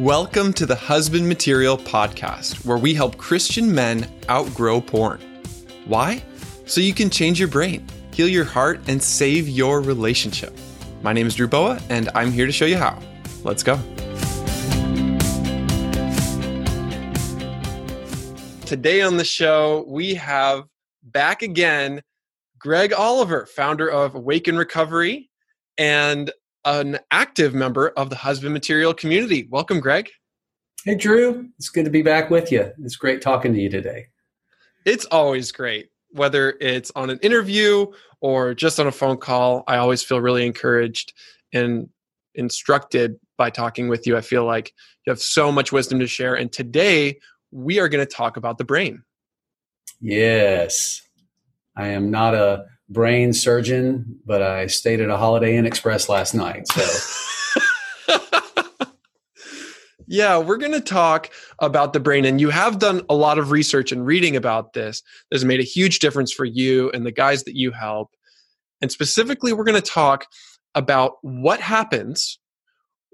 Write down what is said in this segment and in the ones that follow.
Welcome to the Husband Material Podcast, where we help Christian men outgrow porn. Why? So you can change your brain, heal your heart, and save your relationship. My name is Drew Boa, and I'm here to show you how. Let's go. Today on the show, we have back again Greg Oliver, founder of Awaken Recovery and an active member of the husband material community. Welcome, Greg. Hey, Drew. It's good to be back with you. It's great talking to you today. It's always great, whether it's on an interview or just on a phone call. I always feel really encouraged and instructed by talking with you. I feel like you have so much wisdom to share. And today we are going to talk about the brain. Yes. I am not a brain surgeon, but I stayed at a Holiday Inn Express last night. So, yeah, we're going to talk about the brain. And you have done a lot of research and reading about this that has made a huge difference for you and the guys that you help. And specifically, we're going to talk about what happens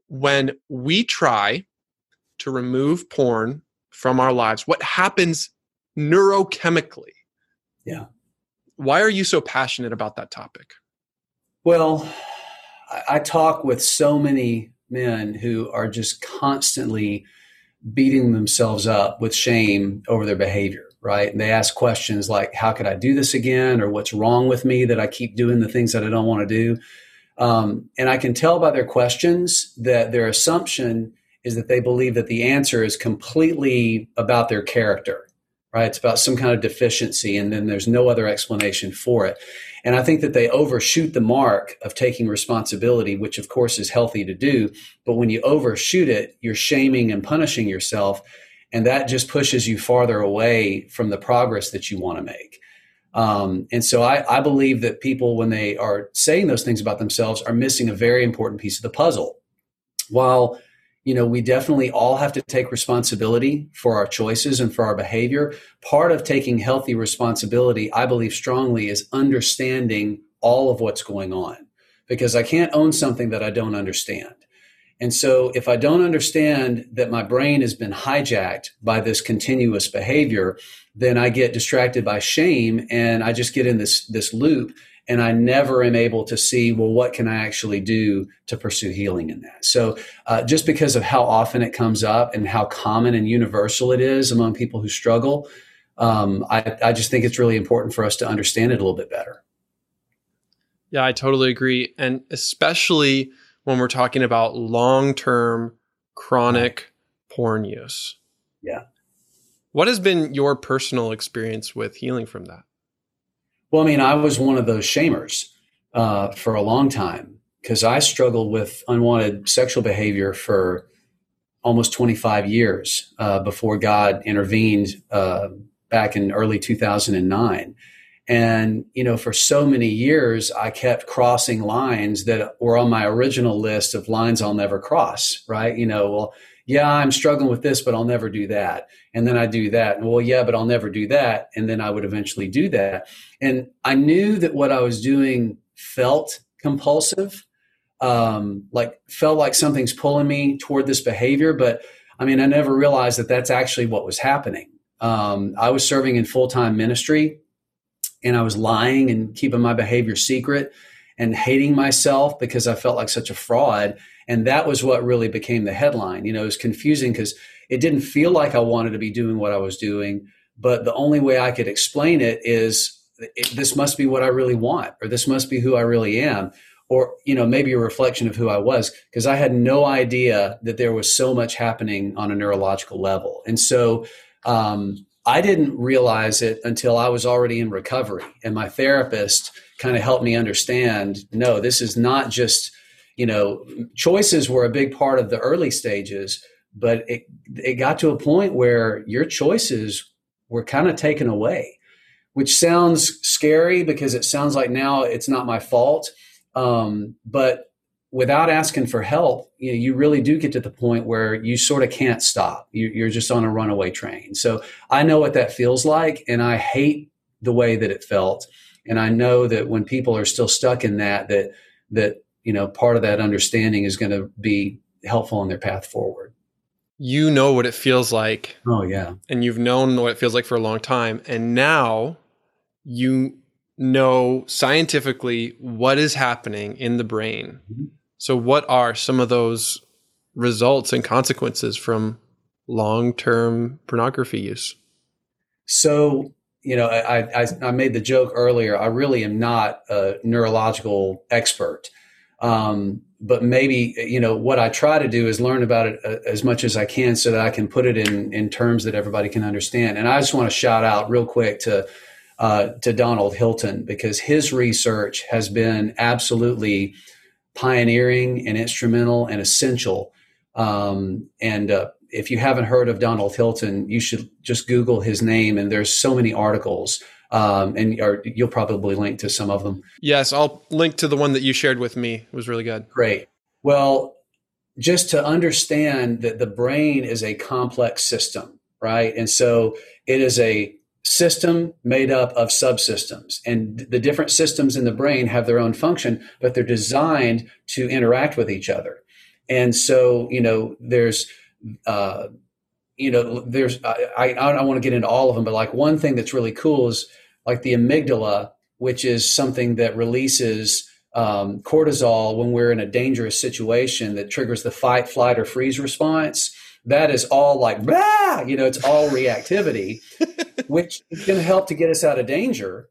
when we try to remove porn from our lives. What happens neurochemically? Yeah. Why are you so passionate about that topic? Well, I talk with so many men who are just constantly beating themselves up with shame over their behavior, right? And they ask questions like, How could I do this again? Or what's wrong with me that I keep doing the things that I don't want to do? Um, and I can tell by their questions that their assumption is that they believe that the answer is completely about their character right? It's about some kind of deficiency, and then there's no other explanation for it. And I think that they overshoot the mark of taking responsibility, which of course is healthy to do. But when you overshoot it, you're shaming and punishing yourself. And that just pushes you farther away from the progress that you want to make. Um, and so I, I believe that people, when they are saying those things about themselves, are missing a very important piece of the puzzle. While you know, we definitely all have to take responsibility for our choices and for our behavior. Part of taking healthy responsibility, I believe strongly, is understanding all of what's going on because I can't own something that I don't understand. And so if I don't understand that my brain has been hijacked by this continuous behavior, then I get distracted by shame and I just get in this, this loop and I never am able to see, well, what can I actually do to pursue healing in that? So, uh, just because of how often it comes up and how common and universal it is among people who struggle, um, I, I just think it's really important for us to understand it a little bit better. Yeah, I totally agree. And especially when we're talking about long term chronic porn use. Yeah. What has been your personal experience with healing from that? Well, I mean, I was one of those shamers uh, for a long time because I struggled with unwanted sexual behavior for almost 25 years uh, before God intervened uh, back in early 2009. And, you know, for so many years, I kept crossing lines that were on my original list of lines I'll never cross, right? You know, well, yeah, I'm struggling with this, but I'll never do that. And then I do that. Well, yeah, but I'll never do that. And then I would eventually do that. And I knew that what I was doing felt compulsive, um, like felt like something's pulling me toward this behavior. But I mean, I never realized that that's actually what was happening. Um, I was serving in full time ministry and I was lying and keeping my behavior secret and hating myself because I felt like such a fraud. And that was what really became the headline. You know, it was confusing because it didn't feel like I wanted to be doing what I was doing. But the only way I could explain it is this must be what I really want, or this must be who I really am, or, you know, maybe a reflection of who I was, because I had no idea that there was so much happening on a neurological level. And so, um, I didn't realize it until I was already in recovery. And my therapist kind of helped me understand no, this is not just you know, choices were a big part of the early stages, but it it got to a point where your choices were kind of taken away, which sounds scary because it sounds like now it's not my fault. Um, but without asking for help, you, know, you really do get to the point where you sort of can't stop. You, you're just on a runaway train. So I know what that feels like, and I hate the way that it felt. And I know that when people are still stuck in that, that that you know, part of that understanding is going to be helpful in their path forward. you know what it feels like. Oh, yeah. And you've known what it feels like for a long time. And now you know scientifically what is happening in the brain. Mm-hmm. So, what are some of those results and consequences from long term pornography use? So, you know, I, I, I, made the joke earlier. I really am not a neurological expert. Um, but maybe, you know, what I try to do is learn about it uh, as much as I can so that I can put it in, in terms that everybody can understand. And I just want to shout out real quick to, uh, to Donald Hilton because his research has been absolutely pioneering and instrumental and essential. Um, and uh, if you haven't heard of Donald Hilton, you should just Google his name. And there's so many articles, um, and or you'll probably link to some of them. Yes, I'll link to the one that you shared with me. It was really good. Great. Well, just to understand that the brain is a complex system, right? And so it is a system made up of subsystems and the different systems in the brain have their own function but they're designed to interact with each other and so you know there's uh, you know, there's I, I don't want to get into all of them, but like one thing that's really cool is like the amygdala, which is something that releases um, cortisol when we're in a dangerous situation that triggers the fight, flight, or freeze response. That is all like, bah! you know, it's all reactivity, which is going to help to get us out of danger.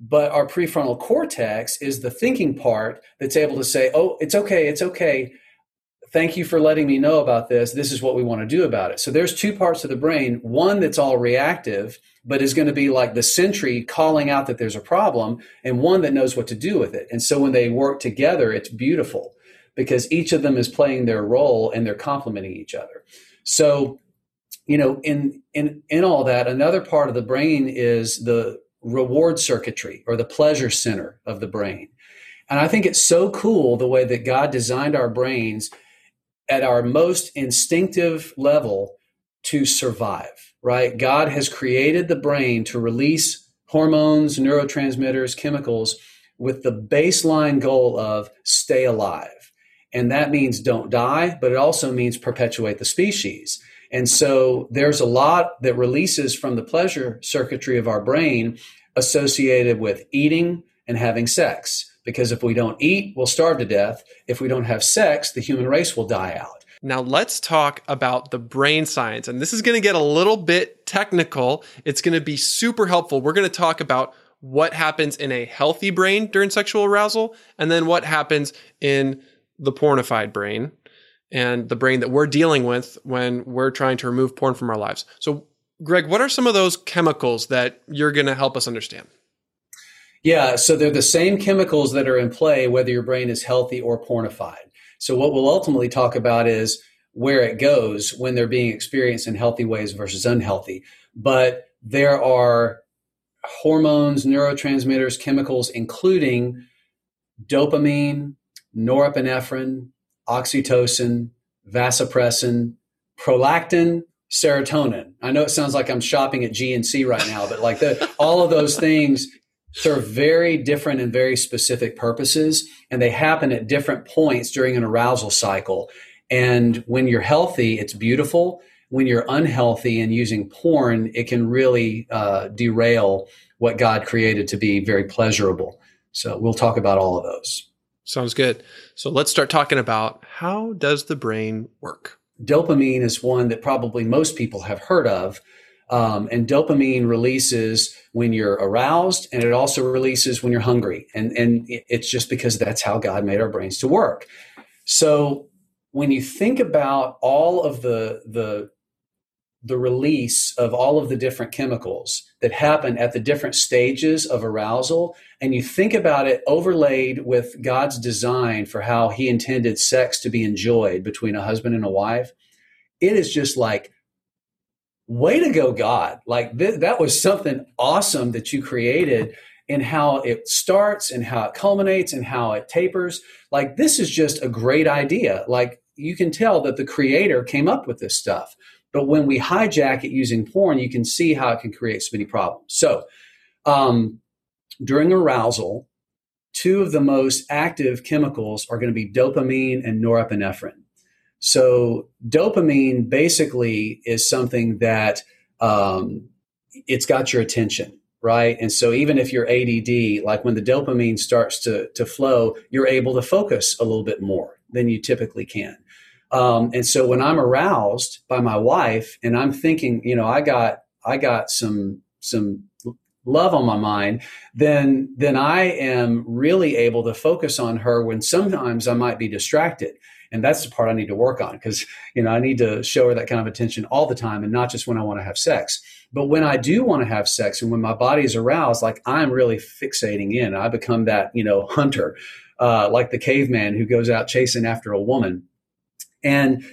But our prefrontal cortex is the thinking part that's able to say, oh, it's okay, it's okay thank you for letting me know about this. This is what we want to do about it. So there's two parts of the brain, one that's all reactive, but is going to be like the sentry calling out that there's a problem, and one that knows what to do with it. And so when they work together, it's beautiful because each of them is playing their role and they're complementing each other. So, you know, in in in all that, another part of the brain is the reward circuitry or the pleasure center of the brain. And I think it's so cool the way that God designed our brains at our most instinctive level to survive, right? God has created the brain to release hormones, neurotransmitters, chemicals with the baseline goal of stay alive. And that means don't die, but it also means perpetuate the species. And so there's a lot that releases from the pleasure circuitry of our brain associated with eating and having sex because if we don't eat, we'll starve to death. If we don't have sex, the human race will die out. Now, let's talk about the brain science. And this is going to get a little bit technical. It's going to be super helpful. We're going to talk about what happens in a healthy brain during sexual arousal, and then what happens in the pornified brain and the brain that we're dealing with when we're trying to remove porn from our lives. So, Greg, what are some of those chemicals that you're going to help us understand? Yeah, so they're the same chemicals that are in play whether your brain is healthy or pornified. So what we'll ultimately talk about is where it goes when they're being experienced in healthy ways versus unhealthy. But there are hormones, neurotransmitters, chemicals, including dopamine, norepinephrine, oxytocin, vasopressin, prolactin, serotonin. I know it sounds like I'm shopping at GNC right now, but like the, all of those things serve very different and very specific purposes, and they happen at different points during an arousal cycle. And when you're healthy, it's beautiful. When you're unhealthy and using porn, it can really uh, derail what God created to be very pleasurable. So we'll talk about all of those. Sounds good. So let's start talking about how does the brain work? Dopamine is one that probably most people have heard of. Um, and dopamine releases when you're aroused, and it also releases when you're hungry. And, and it's just because that's how God made our brains to work. So when you think about all of the, the, the release of all of the different chemicals that happen at the different stages of arousal, and you think about it overlaid with God's design for how He intended sex to be enjoyed between a husband and a wife, it is just like way to go, God. Like th- that was something awesome that you created and how it starts and how it culminates and how it tapers. Like this is just a great idea. Like you can tell that the creator came up with this stuff. But when we hijack it using porn, you can see how it can create so many problems. So um, during arousal, two of the most active chemicals are going to be dopamine and norepinephrine. So dopamine basically is something that um, it's got your attention, right? And so even if you're ADD, like when the dopamine starts to to flow, you're able to focus a little bit more than you typically can. Um, and so when I'm aroused by my wife and I'm thinking, you know, I got I got some some love on my mind, then then I am really able to focus on her when sometimes I might be distracted. And that's the part I need to work on because you know I need to show her that kind of attention all the time and not just when I want to have sex. But when I do want to have sex and when my body is aroused, like I'm really fixating in, I become that, you know, hunter, uh, like the caveman who goes out chasing after a woman. And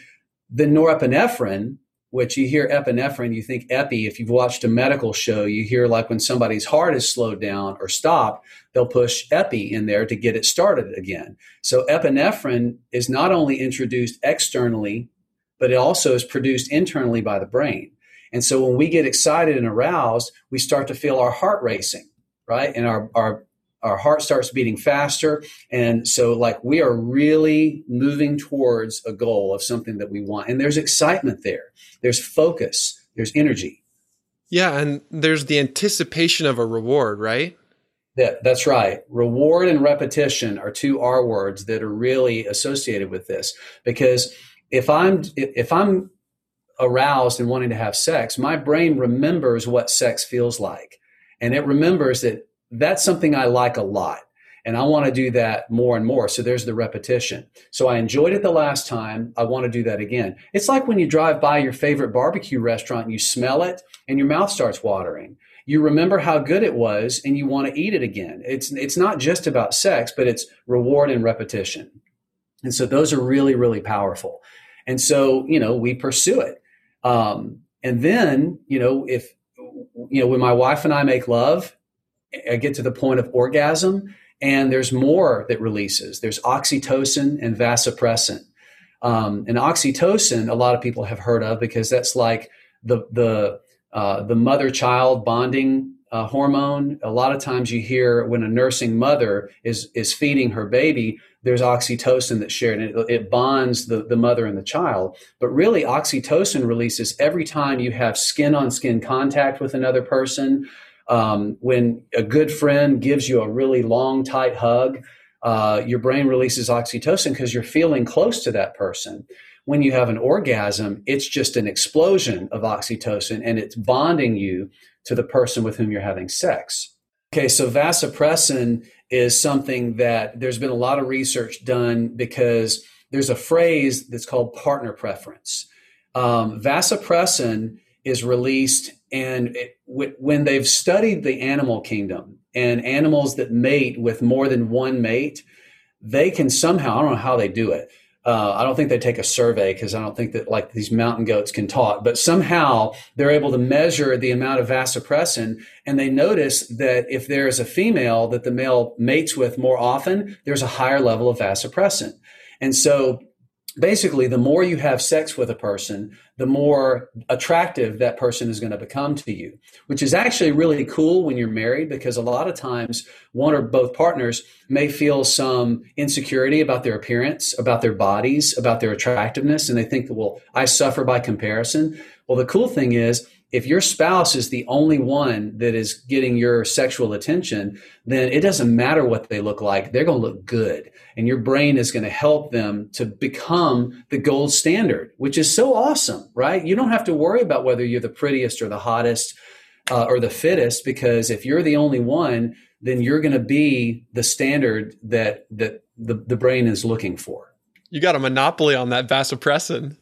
the norepinephrine, which you hear epinephrine, you think epi. If you've watched a medical show, you hear like when somebody's heart is slowed down or stopped, they'll push epi in there to get it started again. So epinephrine is not only introduced externally, but it also is produced internally by the brain. And so when we get excited and aroused, we start to feel our heart racing, right? And our, our our heart starts beating faster. And so like we are really moving towards a goal of something that we want. And there's excitement there. There's focus. There's energy. Yeah and there's the anticipation of a reward right? Yeah, that's right. Reward and repetition are two R words that are really associated with this. Because if I'm if I'm aroused and wanting to have sex, my brain remembers what sex feels like. And it remembers that that's something I like a lot. And I want to do that more and more. So there's the repetition. So I enjoyed it the last time. I want to do that again. It's like when you drive by your favorite barbecue restaurant you smell it and your mouth starts watering. You remember how good it was and you want to eat it again. It's, it's not just about sex, but it's reward and repetition. And so those are really, really powerful. And so, you know, we pursue it. Um, and then, you know, if, you know, when my wife and I make love, I get to the point of orgasm, and there's more that releases. There's oxytocin and vasopressin. Um, and oxytocin, a lot of people have heard of because that's like the the uh, the mother child bonding uh, hormone. A lot of times you hear when a nursing mother is is feeding her baby, there's oxytocin that's shared, and it, it bonds the the mother and the child. But really, oxytocin releases every time you have skin on skin contact with another person um, when a good friend gives you a really long, tight hug, uh, your brain releases oxytocin because you're feeling close to that person. When you have an orgasm, it's just an explosion of oxytocin and it's bonding you to the person with whom you're having sex. Okay, so vasopressin is something that there's been a lot of research done because there's a phrase that's called partner preference. Um, vasopressin is released and it, when they've studied the animal kingdom and animals that mate with more than one mate they can somehow i don't know how they do it uh, i don't think they take a survey because i don't think that like these mountain goats can talk but somehow they're able to measure the amount of vasopressin and they notice that if there is a female that the male mates with more often there's a higher level of vasopressin. And so basically the more you have sex with a person the more attractive that person is going to become to you which is actually really cool when you're married because a lot of times one or both partners may feel some insecurity about their appearance about their bodies about their attractiveness and they think well i suffer by comparison. Well the cool thing is if your spouse is the only one that is getting your sexual attention, then it doesn't matter what they look like. They're going to look good. And your brain is going to help them to become the gold standard, which is so awesome, right? You don't have to worry about whether you're the prettiest or the hottest uh, or the fittest, because if you're the only one, then you're going to be the standard that, that the, the brain is looking for. You got a monopoly on that vasopressin.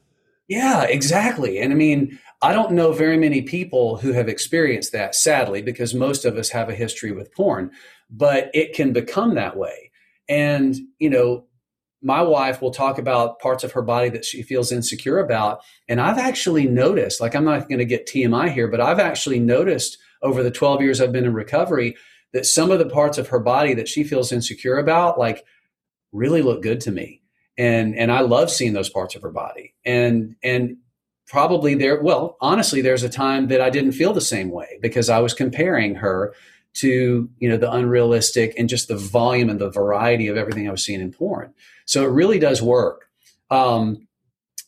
Yeah, exactly. And I mean, I don't know very many people who have experienced that, sadly, because most of us have a history with porn, but it can become that way. And, you know, my wife will talk about parts of her body that she feels insecure about. And I've actually noticed, like, I'm not going to get TMI here, but I've actually noticed over the 12 years I've been in recovery that some of the parts of her body that she feels insecure about, like, really look good to me. And, and I love seeing those parts of her body. And, and probably there well honestly there's a time that i didn't feel the same way because i was comparing her to you know the unrealistic and just the volume and the variety of everything i was seeing in porn so it really does work um,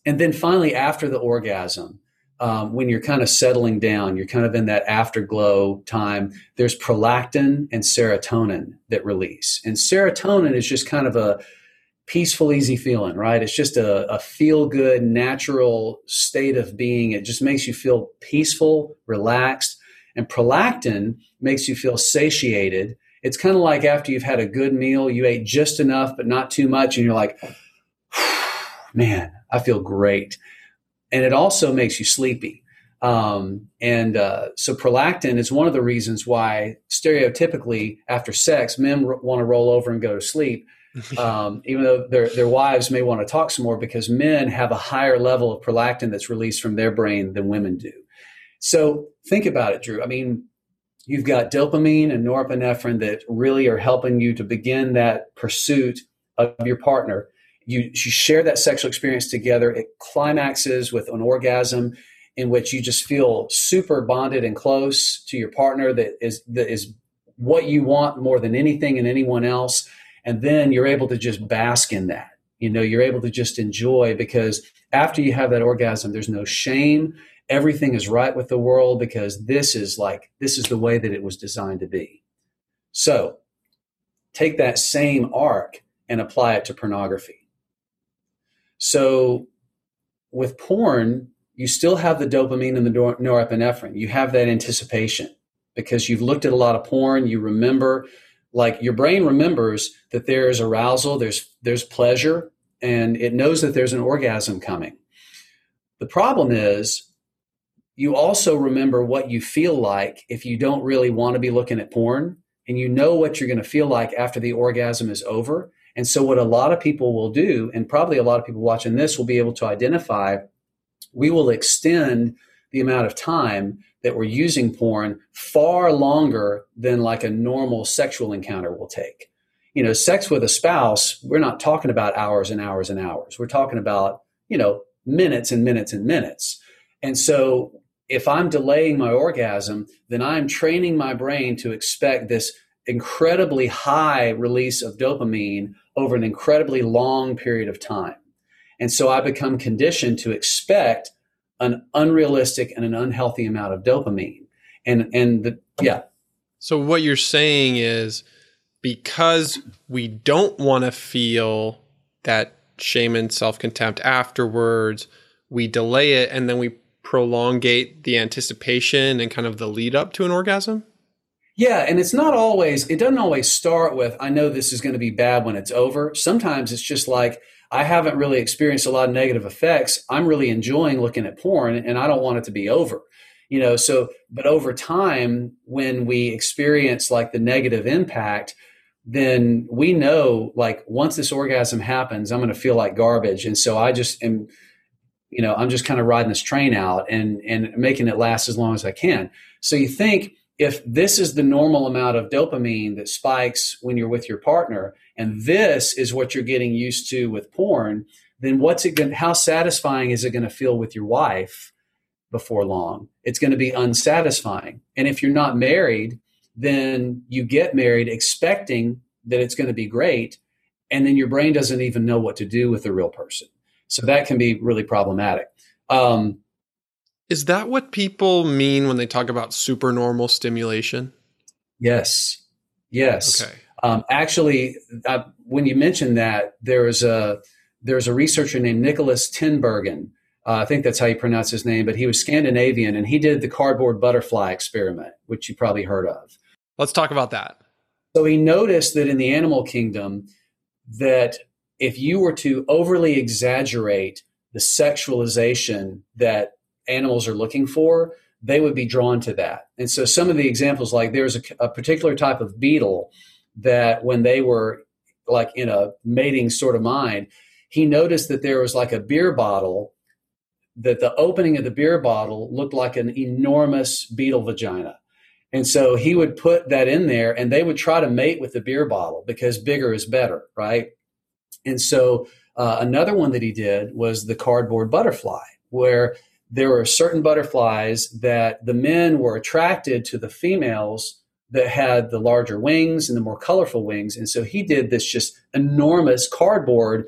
and then finally, after the orgasm, um, when you're kind of settling down, you're kind of in that afterglow time, there's prolactin and serotonin that release. And serotonin is just kind of a peaceful, easy feeling, right? It's just a, a feel good, natural state of being. It just makes you feel peaceful, relaxed. And prolactin makes you feel satiated. It's kind of like after you've had a good meal, you ate just enough, but not too much, and you're like, man, I feel great. And it also makes you sleepy. Um, and uh, so prolactin is one of the reasons why stereotypically after sex, men r- want to roll over and go to sleep. Um, even though their, their wives may want to talk some more because men have a higher level of prolactin that's released from their brain than women do. So think about it, Drew. I mean, you've got dopamine and norepinephrine that really are helping you to begin that pursuit of your partner you, you share that sexual experience together. It climaxes with an orgasm in which you just feel super bonded and close to your partner that is that is what you want more than anything and anyone else and then you're able to just bask in that you know you're able to just enjoy because after you have that orgasm there's no shame everything is right with the world because this is like this is the way that it was designed to be so take that same arc and apply it to pornography so with porn, you still have the dopamine and the norepinephrine. You have that anticipation because you've looked at a lot of porn. You remember, like your brain remembers that there is arousal, there's there's pleasure, and it knows that there's an orgasm coming. The problem is you also remember what you feel like if you don't really want to be looking at porn and you know what you're going to feel like after the orgasm is over and so, what a lot of people will do, and probably a lot of people watching this will be able to identify, we will extend the amount of time that we're using porn far longer than like a normal sexual encounter will take. You know, sex with a spouse, we're not talking about hours and hours and hours. We're talking about, you know, minutes and minutes and minutes. And so, if I'm delaying my orgasm, then I'm training my brain to expect this incredibly high release of dopamine over an incredibly long period of time. And so I become conditioned to expect an unrealistic and an unhealthy amount of dopamine. And and the yeah. So what you're saying is because we don't want to feel that shame and self-contempt afterwards, we delay it and then we prolongate the anticipation and kind of the lead up to an orgasm? Yeah, and it's not always, it doesn't always start with, I know this is going to be bad when it's over. Sometimes it's just like, I haven't really experienced a lot of negative effects. I'm really enjoying looking at porn and I don't want it to be over. You know, so, but over time, when we experience like the negative impact, then we know like once this orgasm happens, I'm going to feel like garbage. And so I just am, you know, I'm just kind of riding this train out and, and making it last as long as I can. So you think, if this is the normal amount of dopamine that spikes when you're with your partner and this is what you're getting used to with porn then what's it going how satisfying is it going to feel with your wife before long it's going to be unsatisfying and if you're not married then you get married expecting that it's going to be great and then your brain doesn't even know what to do with the real person so that can be really problematic um, is that what people mean when they talk about supernormal stimulation? Yes. Yes. Okay. Um, actually, uh, when you mentioned that, there was a there's a researcher named Nicholas Tinbergen. Uh, I think that's how you pronounce his name, but he was Scandinavian and he did the cardboard butterfly experiment, which you probably heard of. Let's talk about that. So he noticed that in the animal kingdom, that if you were to overly exaggerate the sexualization that animals are looking for, they would be drawn to that. And so some of the examples, like there's a, a particular type of beetle that when they were like in a mating sort of mind, he noticed that there was like a beer bottle that the opening of the beer bottle looked like an enormous beetle vagina. And so he would put that in there and they would try to mate with the beer bottle because bigger is better, right? And so uh, another one that he did was the cardboard butterfly, where there were certain butterflies that the men were attracted to the females that had the larger wings and the more colorful wings. And so he did this just enormous cardboard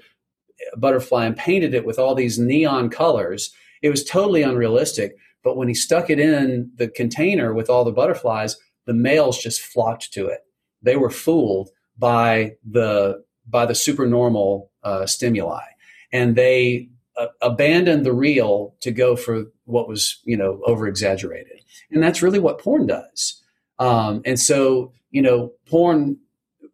butterfly and painted it with all these neon colors. It was totally unrealistic. But when he stuck it in the container with all the butterflies, the males just flocked to it. They were fooled by the by the supernormal uh, stimuli, and they uh, abandoned the real to go for what was you know over exaggerated, and that's really what porn does. Um, and so you know, porn.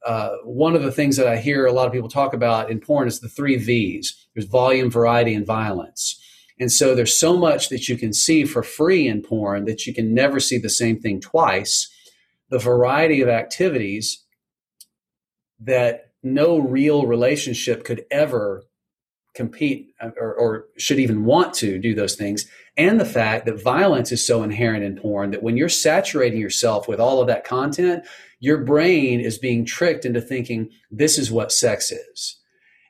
Uh, one of the things that I hear a lot of people talk about in porn is the three V's. There's volume, variety, and violence. And so there's so much that you can see for free in porn that you can never see the same thing twice. The variety of activities that no real relationship could ever compete uh, or, or, should even want to do those things. And the fact that violence is so inherent in porn that when you're saturating yourself with all of that content, your brain is being tricked into thinking this is what sex is.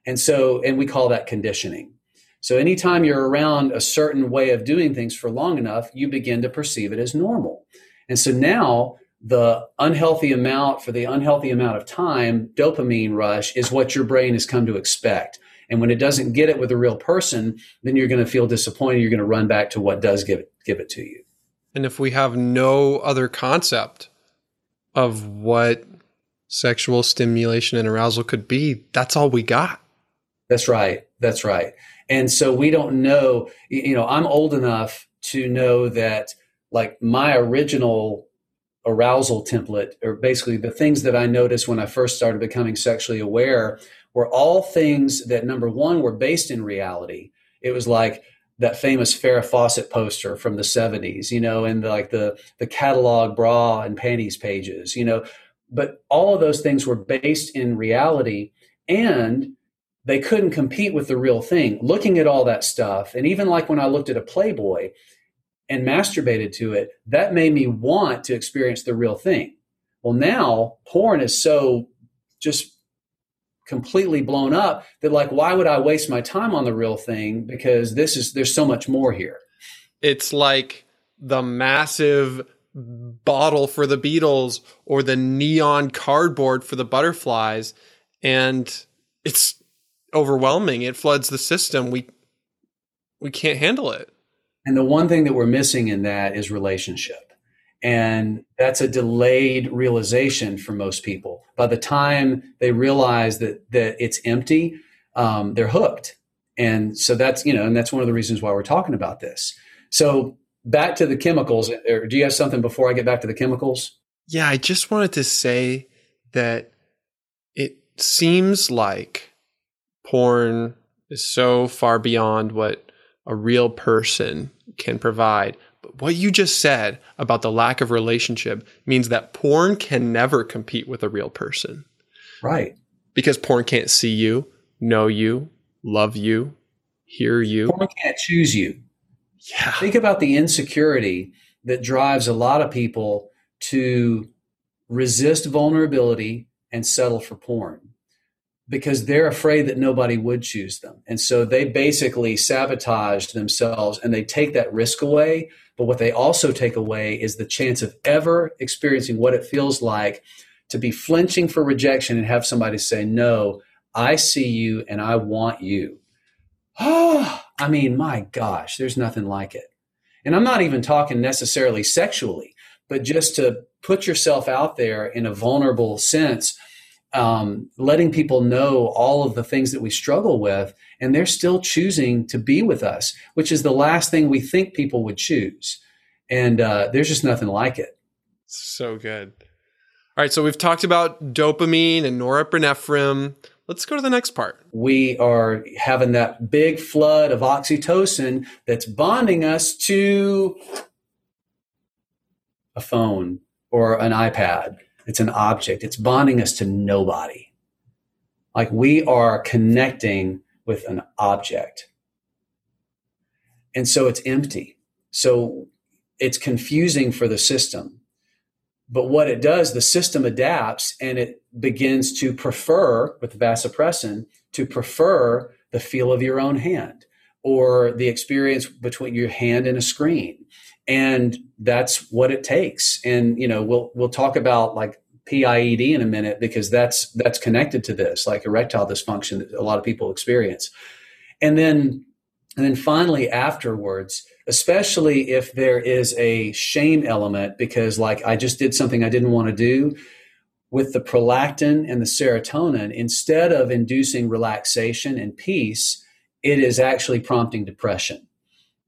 And so, and we call that conditioning. So anytime you're around a certain way of doing things for long enough, you begin to perceive it as normal. And so now the unhealthy amount for the unhealthy amount of time, dopamine rush is what your brain has come to expect. And when it doesn't get it with a real person, then you're going to feel disappointed. You're going to run back to what does give it, give it to you. And if we have no other concept of what sexual stimulation and arousal could be, that's all we got. That's right. That's right. And so we don't know, you know, I'm old enough to know that like my original arousal template, or basically the things that I noticed when I first started becoming sexually aware, were all things that number one were based in reality. It was like that famous Farrah Fawcett poster from the 70s, you know, and like the the catalog bra and panties pages, you know. But all of those things were based in reality and they couldn't compete with the real thing. Looking at all that stuff, and even like when I looked at a Playboy and masturbated to it, that made me want to experience the real thing. Well, now porn is so just completely blown up that like why would I waste my time on the real thing because this is there's so much more here. It's like the massive bottle for the beetles or the neon cardboard for the butterflies and it's overwhelming. It floods the system. We we can't handle it. And the one thing that we're missing in that is relationship. And that's a delayed realization for most people. By the time they realize that that it's empty, um, they're hooked. And so that's you know, and that's one of the reasons why we're talking about this. So back to the chemicals. Or do you have something before I get back to the chemicals? Yeah, I just wanted to say that it seems like porn is so far beyond what a real person can provide. What you just said about the lack of relationship means that porn can never compete with a real person. Right. Because porn can't see you, know you, love you, hear you. Porn can't choose you. Yeah. Think about the insecurity that drives a lot of people to resist vulnerability and settle for porn because they're afraid that nobody would choose them. And so they basically sabotage themselves and they take that risk away. But what they also take away is the chance of ever experiencing what it feels like to be flinching for rejection and have somebody say, No, I see you and I want you. Oh, I mean, my gosh, there's nothing like it. And I'm not even talking necessarily sexually, but just to put yourself out there in a vulnerable sense um, letting people know all of the things that we struggle with, and they're still choosing to be with us, which is the last thing we think people would choose. And uh, there's just nothing like it. So good. All right, so we've talked about dopamine and norepinephrine. Let's go to the next part. We are having that big flood of oxytocin that's bonding us to a phone or an iPad it's an object. It's bonding us to nobody. Like we are connecting with an object. And so it's empty. So it's confusing for the system. But what it does, the system adapts and it begins to prefer, with vasopressin, to prefer the feel of your own hand or the experience between your hand and a screen and that's what it takes. And you know we'll we'll talk about like PIED in a minute because that's that's connected to this like erectile dysfunction that a lot of people experience. And then and then finally afterwards especially if there is a shame element because like i just did something i didn't want to do with the prolactin and the serotonin instead of inducing relaxation and peace it is actually prompting depression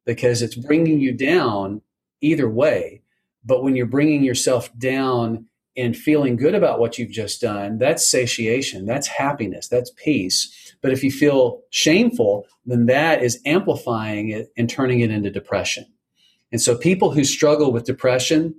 because it's bringing you down either way but when you're bringing yourself down and feeling good about what you've just done, that's satiation, that's happiness, that's peace. But if you feel shameful, then that is amplifying it and turning it into depression. And so people who struggle with depression,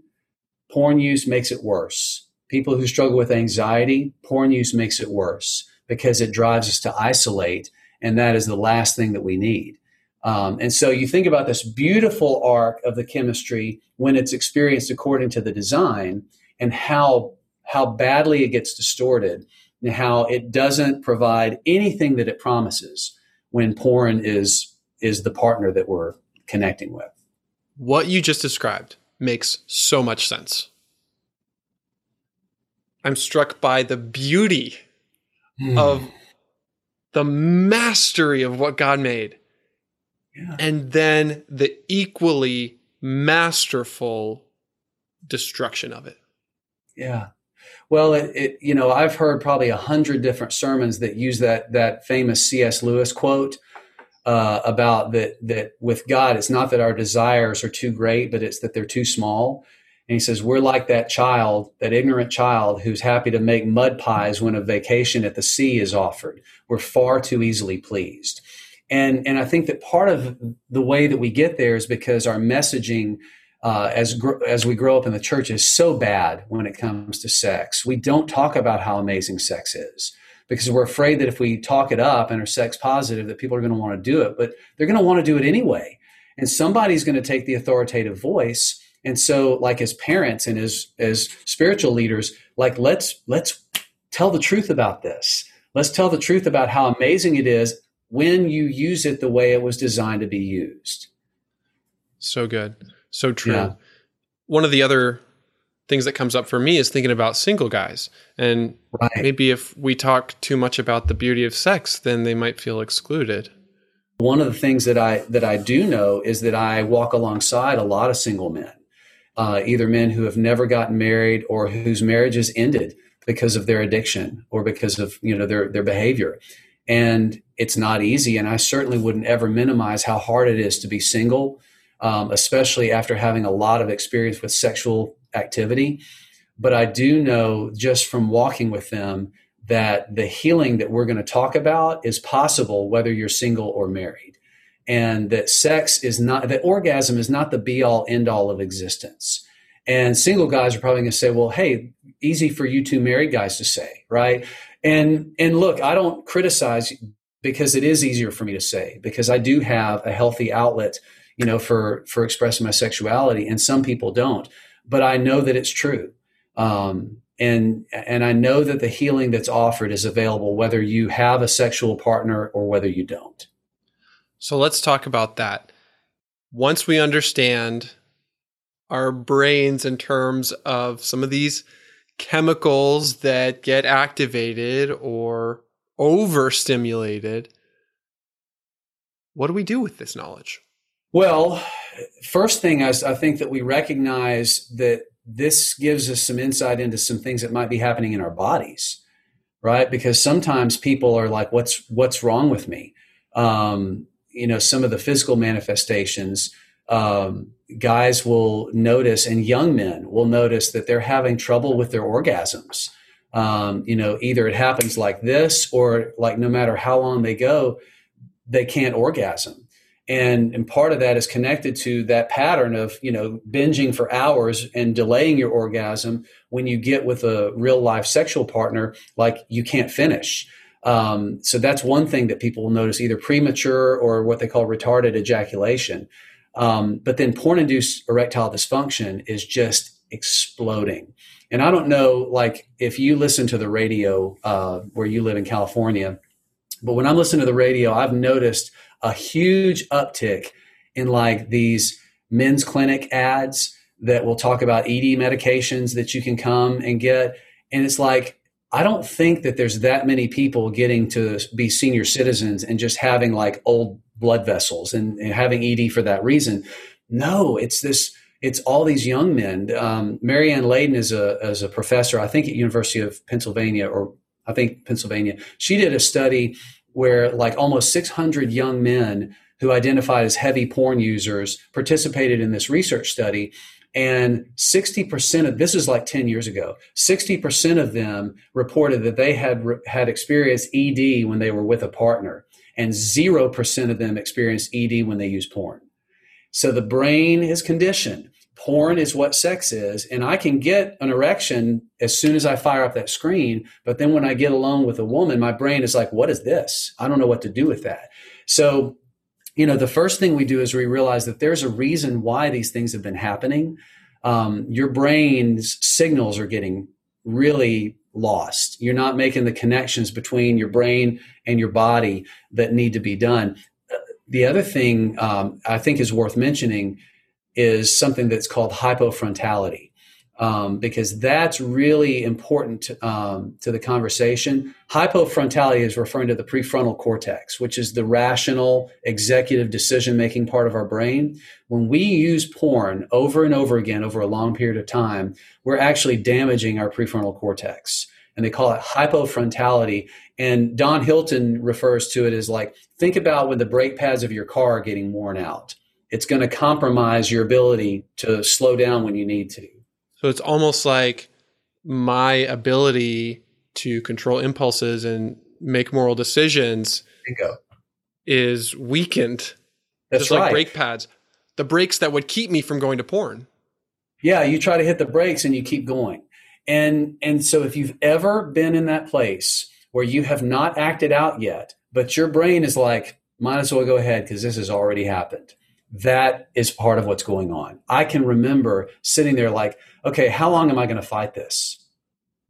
porn use makes it worse. People who struggle with anxiety, porn use makes it worse because it drives us to isolate. And that is the last thing that we need. Um, and so you think about this beautiful arc of the chemistry when it's experienced according to the design and how how badly it gets distorted and how it doesn't provide anything that it promises when porn is is the partner that we're connecting with. What you just described makes so much sense. I'm struck by the beauty mm. of the mastery of what God made. Yeah. And then the equally masterful destruction of it. Yeah. Well, it, it, you know I've heard probably a hundred different sermons that use that that famous C.S. Lewis quote uh, about that that with God it's not that our desires are too great, but it's that they're too small. And he says we're like that child, that ignorant child who's happy to make mud pies when a vacation at the sea is offered. We're far too easily pleased. And and I think that part of the way that we get there is because our messaging uh, as gr- as we grow up in the church is so bad when it comes to sex. We don't talk about how amazing sex is because we're afraid that if we talk it up and are sex positive, that people are going to want to do it. But they're going to want to do it anyway, and somebody's going to take the authoritative voice. And so, like as parents and as as spiritual leaders, like let's let's tell the truth about this. Let's tell the truth about how amazing it is when you use it the way it was designed to be used. So good. So true. Yeah. One of the other things that comes up for me is thinking about single guys. And right. maybe if we talk too much about the beauty of sex, then they might feel excluded. One of the things that I that I do know is that I walk alongside a lot of single men, uh, either men who have never gotten married or whose marriages ended because of their addiction or because of you know their their behavior. And it's not easy. And I certainly wouldn't ever minimize how hard it is to be single um, especially after having a lot of experience with sexual activity. But I do know just from walking with them that the healing that we're going to talk about is possible whether you're single or married. And that sex is not, that orgasm is not the be all end all of existence. And single guys are probably going to say, well, hey, easy for you two married guys to say, right? And, and look, I don't criticize because it is easier for me to say because I do have a healthy outlet you know, for for expressing my sexuality, and some people don't. But I know that it's true, um, and and I know that the healing that's offered is available whether you have a sexual partner or whether you don't. So let's talk about that. Once we understand our brains in terms of some of these chemicals that get activated or overstimulated, what do we do with this knowledge? Well, first thing is I think that we recognize that this gives us some insight into some things that might be happening in our bodies, right? Because sometimes people are like, "What's what's wrong with me?" Um, you know, some of the physical manifestations. Um, guys will notice, and young men will notice that they're having trouble with their orgasms. Um, you know, either it happens like this, or like no matter how long they go, they can't orgasm. And and part of that is connected to that pattern of you know binging for hours and delaying your orgasm when you get with a real life sexual partner like you can't finish. Um, so that's one thing that people will notice either premature or what they call retarded ejaculation um, but then porn induced erectile dysfunction is just exploding and i don't know like if you listen to the radio uh, where you live in california but when i'm listening to the radio i've noticed a huge uptick in like these men's clinic ads that will talk about ED medications that you can come and get. And it's like, I don't think that there's that many people getting to be senior citizens and just having like old blood vessels and, and having ED for that reason. No, it's this. It's all these young men. Um, Mary Anne Layden is a is a professor, I think, at University of Pennsylvania, or I think Pennsylvania. She did a study where like almost 600 young men who identified as heavy porn users participated in this research study and 60% of this is like 10 years ago 60% of them reported that they had had experienced ED when they were with a partner and 0% of them experience ED when they use porn. So the brain is conditioned. Porn is what sex is and i can get an erection as soon as i fire up that screen but then when i get alone with a woman my brain is like what is this? I don't know what to do with that. So you know the first thing we do is we realize that there's a reason why these things have been happening. Um, your brain's signals are getting really lost. You're not making the connections between your brain and your body that need to be done. The other thing um, i think is worth mentioning is something that's called hypofrontality um, because that's really important um, to the conversation. Hypofrontality is referring to the prefrontal cortex, which is the rational, executive decision making part of our brain. When we use porn over and over again over a long period of time, we're actually damaging our prefrontal cortex. And they call it hypofrontality. And Don Hilton refers to it as like think about when the brake pads of your car are getting worn out. It's going to compromise your ability to slow down when you need to so it's almost like my ability to control impulses and make moral decisions Bingo. is weakened. That's just right. like brake pads. The brakes that would keep me from going to porn. Yeah, you try to hit the brakes and you keep going. And and so if you've ever been in that place where you have not acted out yet, but your brain is like, might as well go ahead because this has already happened. That is part of what's going on. I can remember sitting there like, okay, how long am I going to fight this?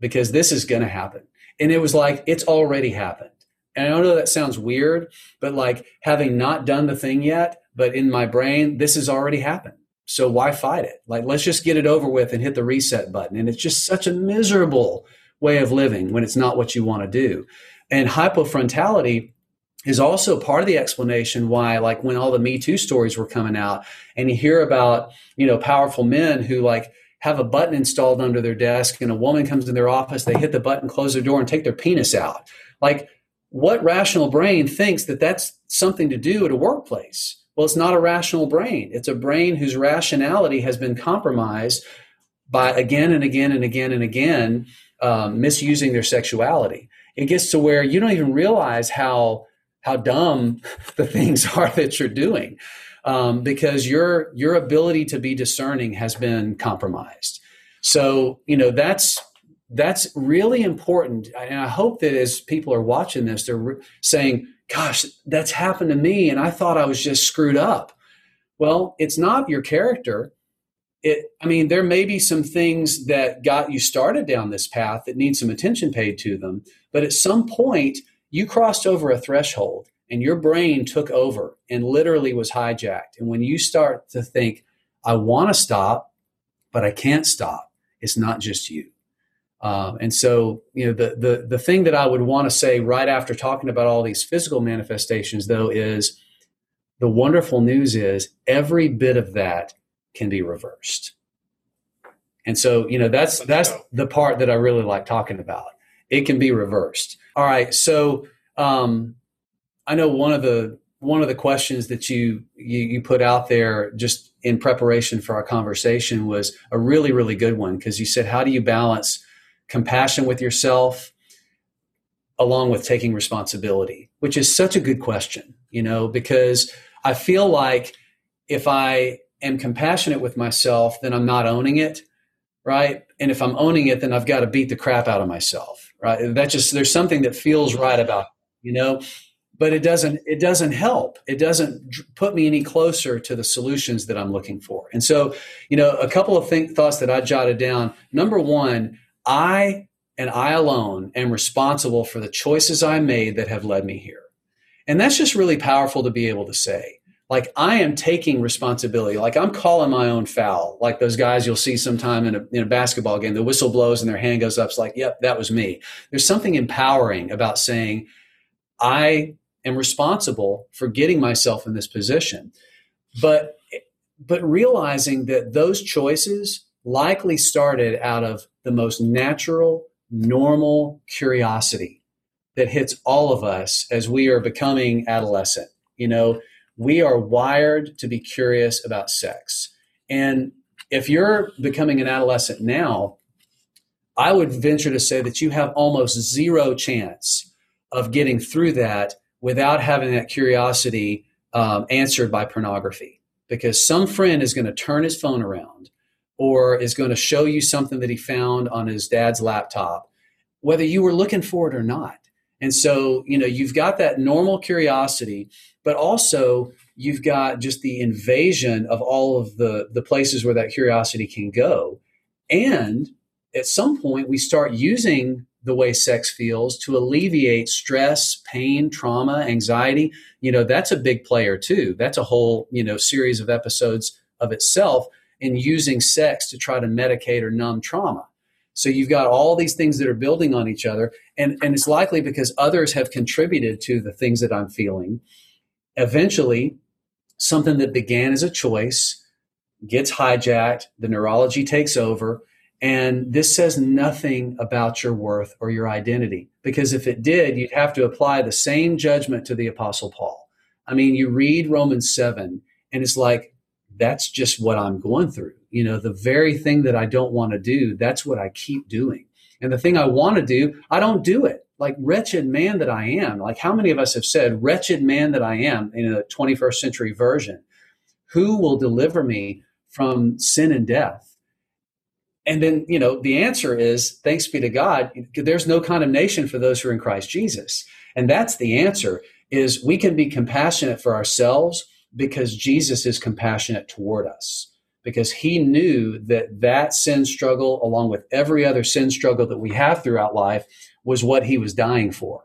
Because this is going to happen. And it was like, it's already happened. And I know that sounds weird, but like having not done the thing yet, but in my brain, this has already happened. So why fight it? Like, let's just get it over with and hit the reset button. And it's just such a miserable way of living when it's not what you want to do. And hypofrontality is also part of the explanation why, like, when all the Me Too stories were coming out and you hear about, you know, powerful men who, like, have a button installed under their desk and a woman comes in their office, they hit the button, close their door, and take their penis out. Like, what rational brain thinks that that's something to do at a workplace? Well, it's not a rational brain. It's a brain whose rationality has been compromised by again and again and again and again um, misusing their sexuality. It gets to where you don't even realize how how dumb the things are that you're doing um, because your your ability to be discerning has been compromised. So you know that's that's really important, and I hope that as people are watching this, they're re- saying, "Gosh, that's happened to me, and I thought I was just screwed up." Well, it's not your character. It, I mean, there may be some things that got you started down this path that need some attention paid to them, but at some point, you crossed over a threshold and your brain took over and literally was hijacked. And when you start to think, I want to stop, but I can't stop, it's not just you. Um, and so, you know, the, the, the thing that I would want to say right after talking about all these physical manifestations, though, is the wonderful news is every bit of that can be reversed. And so, you know, that's that's the part that I really like talking about. It can be reversed. All right. So, um, I know one of the one of the questions that you, you you put out there just in preparation for our conversation was a really really good one because you said how do you balance compassion with yourself along with taking responsibility which is such a good question you know because i feel like if i am compassionate with myself then i'm not owning it right and if i'm owning it then i've got to beat the crap out of myself right? That just there's something that feels right about you know? But it doesn't it doesn't help. It doesn't put me any closer to the solutions that i'm looking for. And so you know a couple of think, thoughts that i jotted down. Number one i and i alone am responsible for the choices i made that have led me here. And that's just really powerful to be able to say like I am taking responsibility. Like I'm calling my own foul. Like those guys you'll see sometime in a, in a basketball game, the whistle blows and their hand goes up. It's like, yep, that was me. There's something empowering about saying, I am responsible for getting myself in this position. But but realizing that those choices likely started out of the most natural, normal curiosity that hits all of us as we are becoming adolescent. You know, we are wired to be curious about sex. And if you're becoming an adolescent now, I would venture to say that you have almost zero chance of getting through that without having that curiosity um, answered by pornography. Because some friend is going to turn his phone around or is going to show you something that he found on his dad's laptop, whether you were looking for it or not. And so, you know, you've got that normal curiosity but also you've got just the invasion of all of the the places where that curiosity can go. And at some point we start using the way sex feels to alleviate stress pain trauma anxiety. You know that's a big player too. That's a whole you know series of episodes of itself in using sex to try to medicate or numb trauma. So you've got all these things that are building on each other and and it's likely because others have contributed to the things that i'm feeling eventually, something that began as a choice gets hijacked, the neurology takes over, and this says nothing about your worth or your identity. Because if it did, you'd have to apply the same judgment to the Apostle Paul. I mean, you read Romans 7, and it's like, that's just what I'm going through. You know, the very thing that I don't want to do, that's what I keep doing. And the thing I want to do, I don't do it like wretched man that I am. Like how many of us have said, wretched man that I am in a 21st century version? Who will deliver me from sin and death? And then, you know, the answer is thanks be to God, there's no condemnation for those who are in Christ Jesus. And that's the answer is we can be compassionate for ourselves because Jesus is compassionate toward us. Because he knew that that sin struggle, along with every other sin struggle that we have throughout life, was what he was dying for.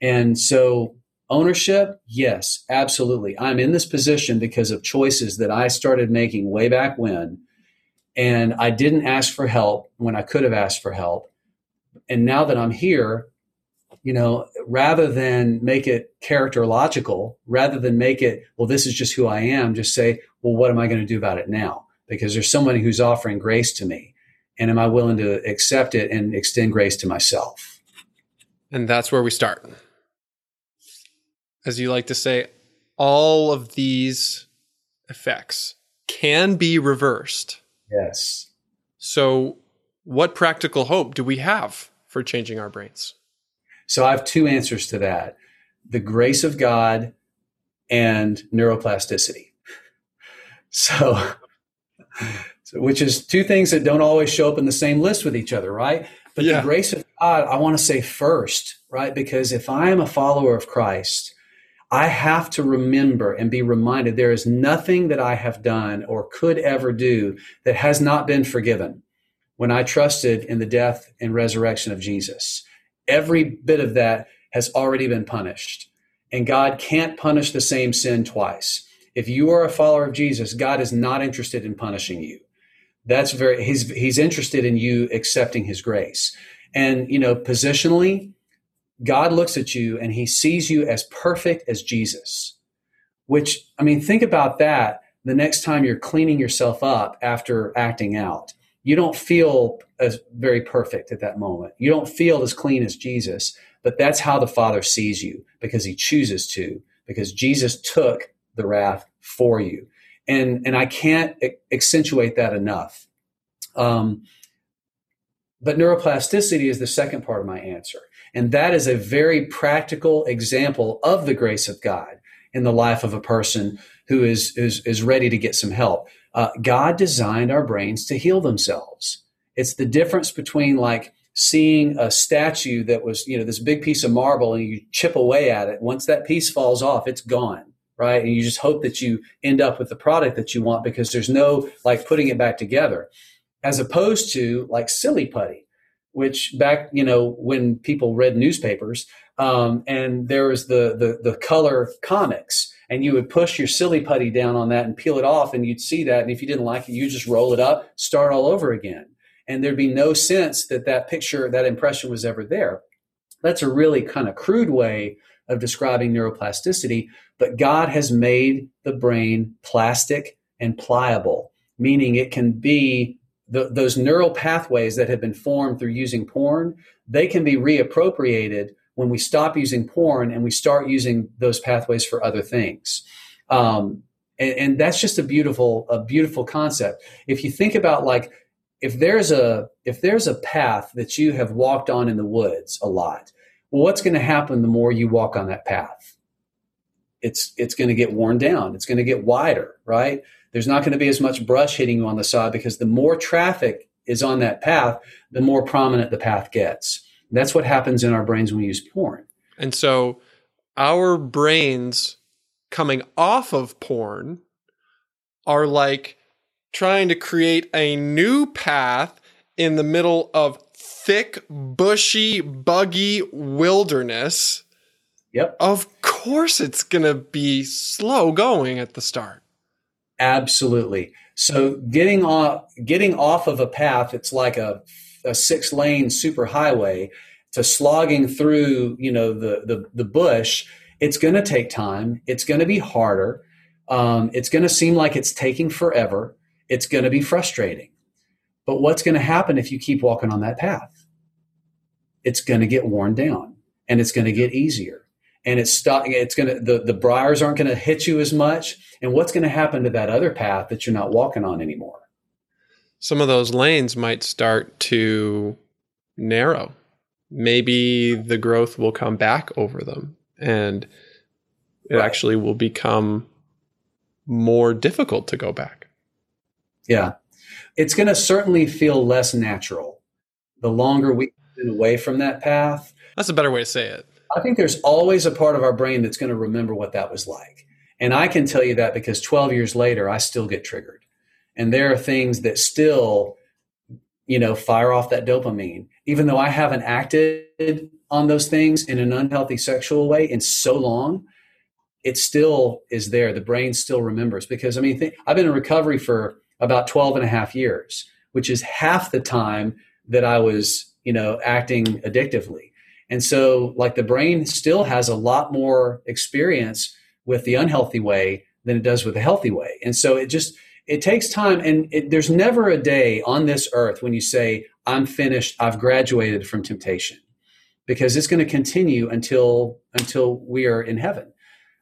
And so, ownership, yes, absolutely. I'm in this position because of choices that I started making way back when. And I didn't ask for help when I could have asked for help. And now that I'm here, you know, rather than make it characterological, rather than make it, well, this is just who I am, just say, well, what am I going to do about it now? Because there's somebody who's offering grace to me. And am I willing to accept it and extend grace to myself? And that's where we start. As you like to say, all of these effects can be reversed. Yes. So, what practical hope do we have for changing our brains? So, I have two answers to that the grace of God and neuroplasticity. So, so, which is two things that don't always show up in the same list with each other, right? But yeah. the grace of God, I want to say first, right? Because if I am a follower of Christ, I have to remember and be reminded there is nothing that I have done or could ever do that has not been forgiven when I trusted in the death and resurrection of Jesus. Every bit of that has already been punished. And God can't punish the same sin twice. If you are a follower of Jesus, God is not interested in punishing you that's very he's he's interested in you accepting his grace. And you know positionally god looks at you and he sees you as perfect as jesus which i mean think about that the next time you're cleaning yourself up after acting out. You don't feel as very perfect at that moment. You don't feel as clean as jesus but that's how the father sees you because he chooses to because jesus took the wrath for you and and I can't accentuate that enough. Um, but neuroplasticity is the second part of my answer, and that is a very practical example of the grace of God in the life of a person who is is is ready to get some help. Uh, God designed our brains to heal themselves. It's the difference between like seeing a statue that was you know this big piece of marble and you chip away at it. Once that piece falls off, it's gone right? And you just hope that you end up with the product that you want because there's no like putting it back together, as opposed to like silly putty, which back you know when people read newspapers um, and there was the, the the color comics and you would push your silly putty down on that and peel it off, and you'd see that. And if you didn't like it, you just roll it up, start all over again. And there'd be no sense that that picture, that impression was ever there. That's a really kind of crude way of describing neuroplasticity, but God has made the brain plastic and pliable, meaning it can be the, those neural pathways that have been formed through using porn, they can be reappropriated when we stop using porn and we start using those pathways for other things. Um, and, and that's just a beautiful, a beautiful concept. If you think about like, if there's a if there's a path that you have walked on in the woods a lot, what's going to happen the more you walk on that path? It's it's going to get worn down. It's going to get wider, right? There's not going to be as much brush hitting you on the side because the more traffic is on that path, the more prominent the path gets. That's what happens in our brains when we use porn. And so our brains coming off of porn are like trying to create a new path in the middle of thick, bushy, buggy wilderness. Yep. Of course it's going to be slow going at the start. Absolutely. So getting off getting off of a path, it's like a, a six lane super highway to slogging through, you know, the the, the bush. It's going to take time. It's going to be harder. Um, it's going to seem like it's taking forever. It's going to be frustrating. But what's going to happen if you keep walking on that path? It's going to get worn down and it's going to get easier. And it's stop, it's going to the, the briars aren't going to hit you as much. And what's going to happen to that other path that you're not walking on anymore? Some of those lanes might start to narrow. Maybe the growth will come back over them and it right. actually will become more difficult to go back. Yeah. It's going to certainly feel less natural the longer we get away from that path that's a better way to say it I think there's always a part of our brain that's going to remember what that was like. And I can tell you that because 12 years later, I still get triggered. And there are things that still, you know, fire off that dopamine, even though I haven't acted on those things in an unhealthy sexual way in so long. It still is there. The brain still remembers because I mean, th- I've been in recovery for about 12 and a half years, which is half the time that I was, you know, acting addictively. And so, like, the brain still has a lot more experience with the unhealthy way than it does with the healthy way. And so, it just, it takes time. And it, there's never a day on this earth when you say, I'm finished, I've graduated from temptation, because it's going to continue until, until we are in heaven.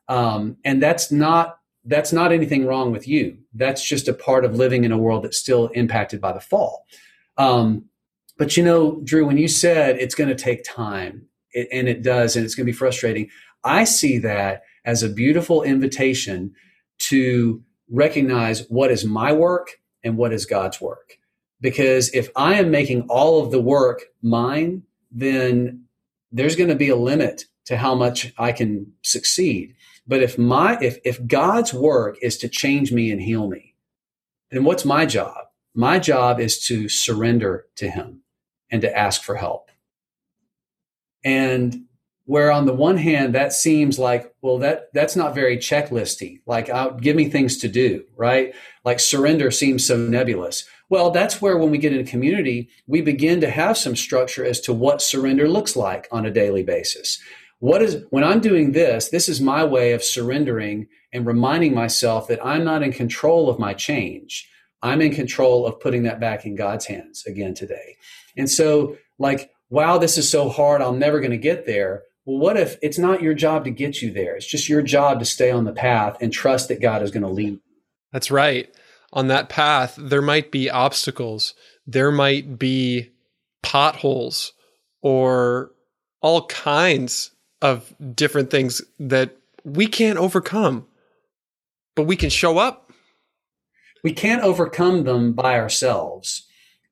Um, and that's not, that's not anything wrong with you. That's just a part of living in a world that's still impacted by the fall. Um, but you know, Drew, when you said it's going to take time, it, and it does, and it's going to be frustrating, I see that as a beautiful invitation to recognize what is my work and what is God's work. Because if I am making all of the work mine, then there's going to be a limit to how much I can succeed. But if my if if God's work is to change me and heal me, then what's my job? My job is to surrender to him and to ask for help. And where on the one hand that seems like well that that's not very checklisty. Like I'll, give me things to do right? Like surrender seems so nebulous. Well that's where when we get in a community we begin to have some structure as to what surrender looks like on a daily basis. What is when i'm doing this this is my way of surrendering and reminding myself that i'm not in control of my change. I'm in control of putting that back in god's hands again today and so, like, wow, this is so hard, I'm never going to get there. Well, what if it's not your job to get you there? It's just your job to stay on the path and trust that God is going to lead. That's right. On that path, there might be obstacles, there might be potholes, or all kinds of different things that we can't overcome, but we can show up. We can't overcome them by ourselves.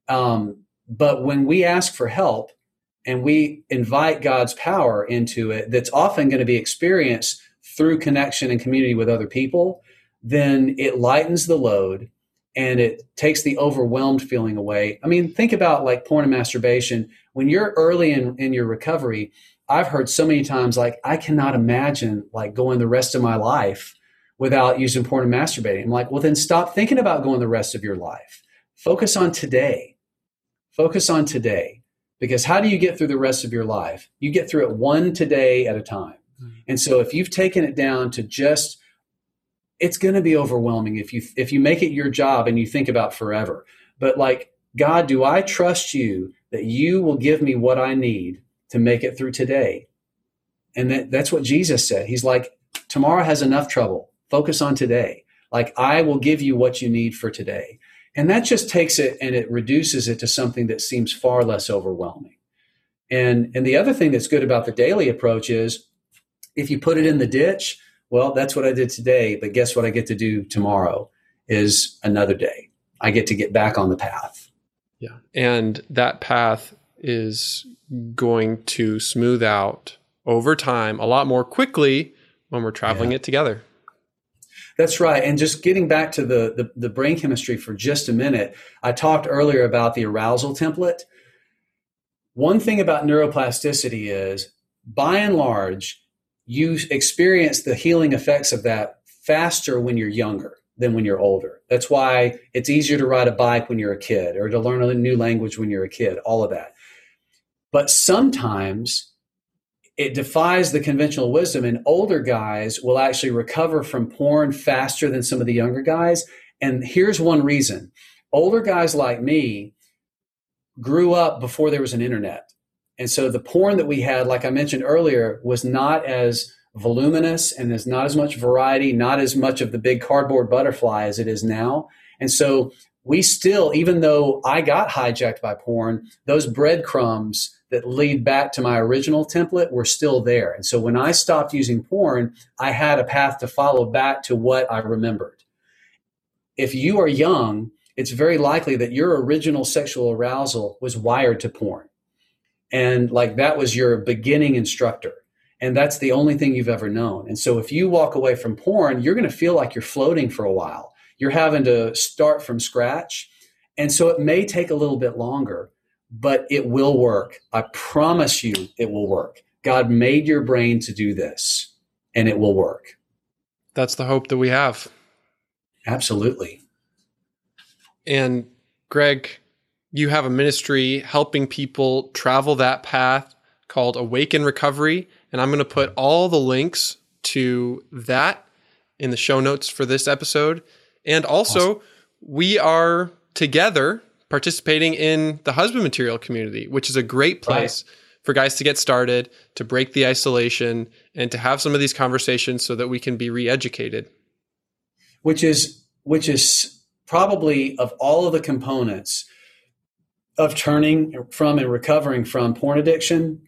Um, but when we ask for help and we invite God's power into it, that's often going to be experienced through connection and community with other people, then it lightens the load and it takes the overwhelmed feeling away. I mean, think about like porn and masturbation. When you're early in, in your recovery, I've heard so many times like, I cannot imagine like going the rest of my life without using porn and masturbating. I'm like, well, then stop thinking about going the rest of your life. Focus on today. Focus on today. Because how do you get through the rest of your life? You get through it one today at a time. Mm-hmm. And so if you've taken it down to just it's going to be overwhelming if you if you make it your job and you think about forever. But like, God, do I trust you that you will give me what I need to make it through today? And that, that's what Jesus said. He's like, tomorrow has enough trouble. Focus on today. Like, I will give you what you need for today. And that just takes it and it reduces it to something that seems far less overwhelming. And, and the other thing that's good about the daily approach is if you put it in the ditch, well, that's what I did today. But guess what I get to do tomorrow is another day. I get to get back on the path. Yeah. And that path is going to smooth out over time a lot more quickly when we're traveling yeah. it together. That's right. And just getting back to the, the, the brain chemistry for just a minute, I talked earlier about the arousal template. One thing about neuroplasticity is, by and large, you experience the healing effects of that faster when you're younger than when you're older. That's why it's easier to ride a bike when you're a kid or to learn a new language when you're a kid, all of that. But sometimes it defies the conventional wisdom, and older guys will actually recover from porn faster than some of the younger guys. And here's one reason older guys like me grew up before there was an internet. And so the porn that we had, like I mentioned earlier, was not as voluminous and there's not as much variety, not as much of the big cardboard butterfly as it is now. And so we still, even though I got hijacked by porn, those breadcrumbs that lead back to my original template were still there. And so when I stopped using porn, I had a path to follow back to what I remembered. If you are young, it's very likely that your original sexual arousal was wired to porn. And like that was your beginning instructor. And that's the only thing you've ever known. And so if you walk away from porn you're going to feel like you're floating for a while. You're having to start from scratch. And so it may take a little bit longer but it will work i promise you it will work god made your brain to do this and it will work that's the hope that we have absolutely and greg you have a ministry helping people travel that path called Awaken Recovery. And I'm going to put all the links to that in the show notes for this episode. And also, awesome. we are together participating in the husband material community, which is a great place right. for guys to get started, to break the isolation, and to have some of these conversations so that we can be re-educated. Which is which is probably of all of the components of turning from and recovering from porn addiction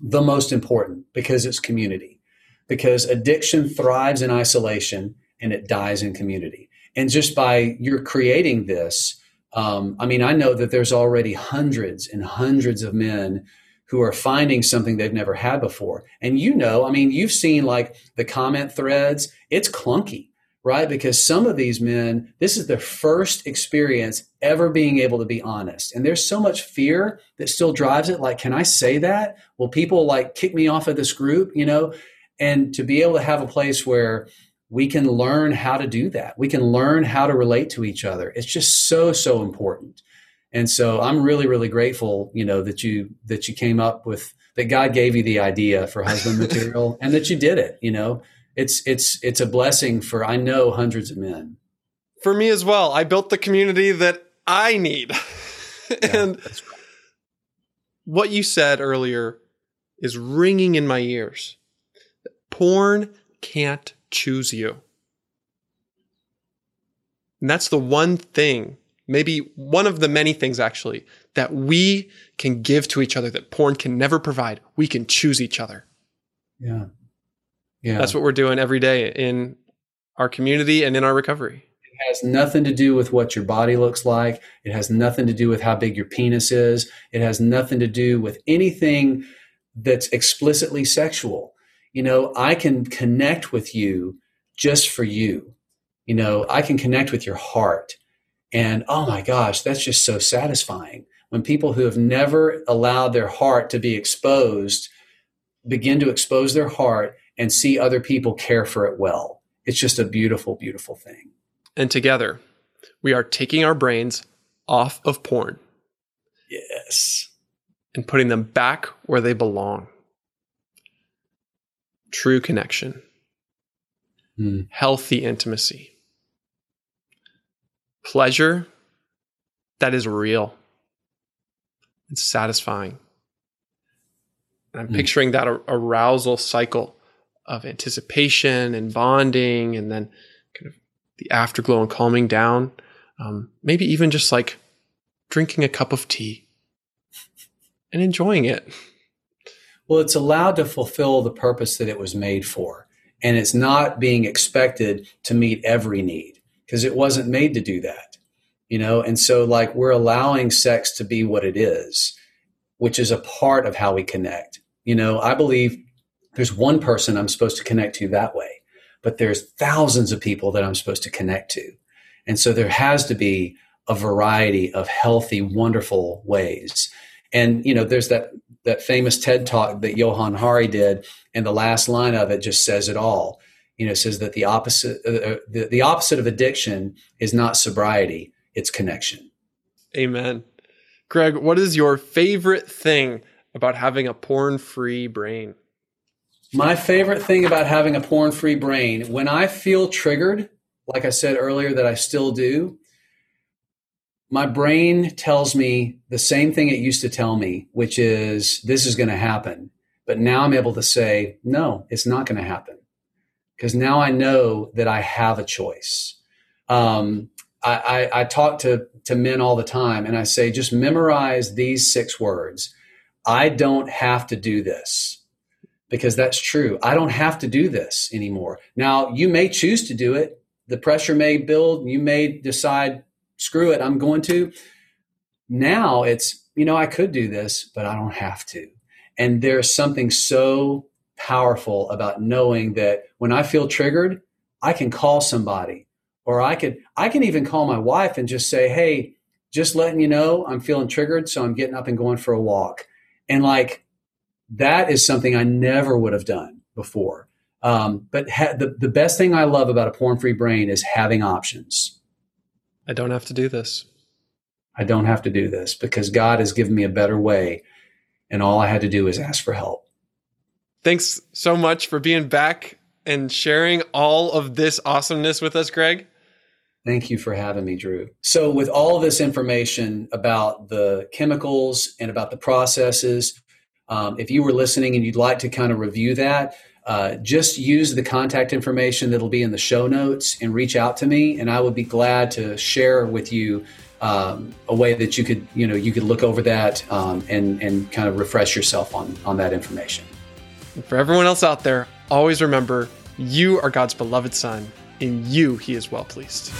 the most important because it's community. Because addiction thrives in isolation and it dies in community. And just by you're creating this, um, I mean, I know that there's already hundreds and hundreds of men who are finding something they've never had before. And you know, I mean, you've seen like the comment threads, it's clunky right? Because some of these men, this is their first experience ever being able to be honest. And there's so much fear that still drives it. Like, can I say that? Will people like kick me off of this group, you know? And to be able to have a place where we can learn how to do that, we can learn how to relate to each other. It's just so, so important. And so I'm really, really grateful, you know, that you that you came up with that God gave you the idea for husband material and that you did it, you know it's it's it's a blessing for I know hundreds of men. For me as well. I built the community that I need. and what you said earlier is ringing in my ears. Porn can't choose you. And that's the one thing, maybe one of the many things actually, that we can give to each other that porn can never provide. We can choose each other. Yeah. Yeah. That's what we're doing every day in our community and in our recovery. It has nothing to do with what your body looks like. It has nothing to do with how big your penis is. It has nothing to do with anything that's explicitly sexual. You know, I can connect with you just for you. You know, I can connect with your heart. And oh my gosh, that's just so satisfying when people who have never allowed their heart to be exposed begin to expose their heart and see other people care for it well. it's just a beautiful, beautiful thing. And together, we are taking our brains off of porn. Yes. And putting them back where they belong. True connection, Hmm. healthy intimacy, pleasure that is real and satisfying. And I'm Hmm. picturing that ar- arousal cycle of anticipation and bonding, and then kind of the afterglow and calming down. Um, maybe even just like drinking a cup of tea and enjoying it. Well, it's allowed to fulfill the purpose that it was made for. And it's not being expected to meet every need because it wasn't made to do that. You know, and so like we're allowing sex to be what it is, which is a part of how we connect. You know, I believe there's one person I'm supposed to connect to that way, but there's thousands of people that I'm supposed to connect to. And so there has to be a variety of healthy, wonderful ways. And you know, there's that that famous TED talk that Johann Hari did, and the last line of it just says it all. You know, it says that the opposite uh, the, the opposite of addiction is not sobriety, it's connection. Amen. Greg, what is your favorite thing about having a porn free brain? My favorite thing about having a porn free brain, when I feel triggered, like I said earlier, that I still do, my brain tells me the same thing it used to tell me, which is this is going to happen. But now I'm able to say, no, it's not going to happen. Because now I know that I have a choice. Um, I, I, I talk to, to men all the time and I say, just memorize these six words. I don't have to do this because that's true. I don't have to do this anymore. Now, you may choose to do it. The pressure may build. You may decide, screw it, I'm going to. Now it's, you know, I could do this, but I don't have to. And there's something so powerful about knowing that when I feel triggered, I can call somebody or I could, I can even call my wife and just say, Hey, just letting you know I'm feeling triggered. So I'm getting up and going for a walk. And like, that is something I never would have done before. Um, but ha- the, the best thing I love about a porn free brain is having options. I don't have to do this. I don't have to do this because God has given me a better way. And all I had to do is ask for help. Thanks so much for being back and sharing all of this awesomeness with us, Greg. Thank you for having me, Drew. So, with all this information about the chemicals and about the processes, um, if you were listening and you'd like to kind of review that, uh, just use the contact information that'll be in the show notes and reach out to me, and I would be glad to share with you um, a way that you could, you know, you could look over that um, and and kind of refresh yourself on on that information. For everyone else out there, always remember you are God's beloved Son. In you, He is well pleased.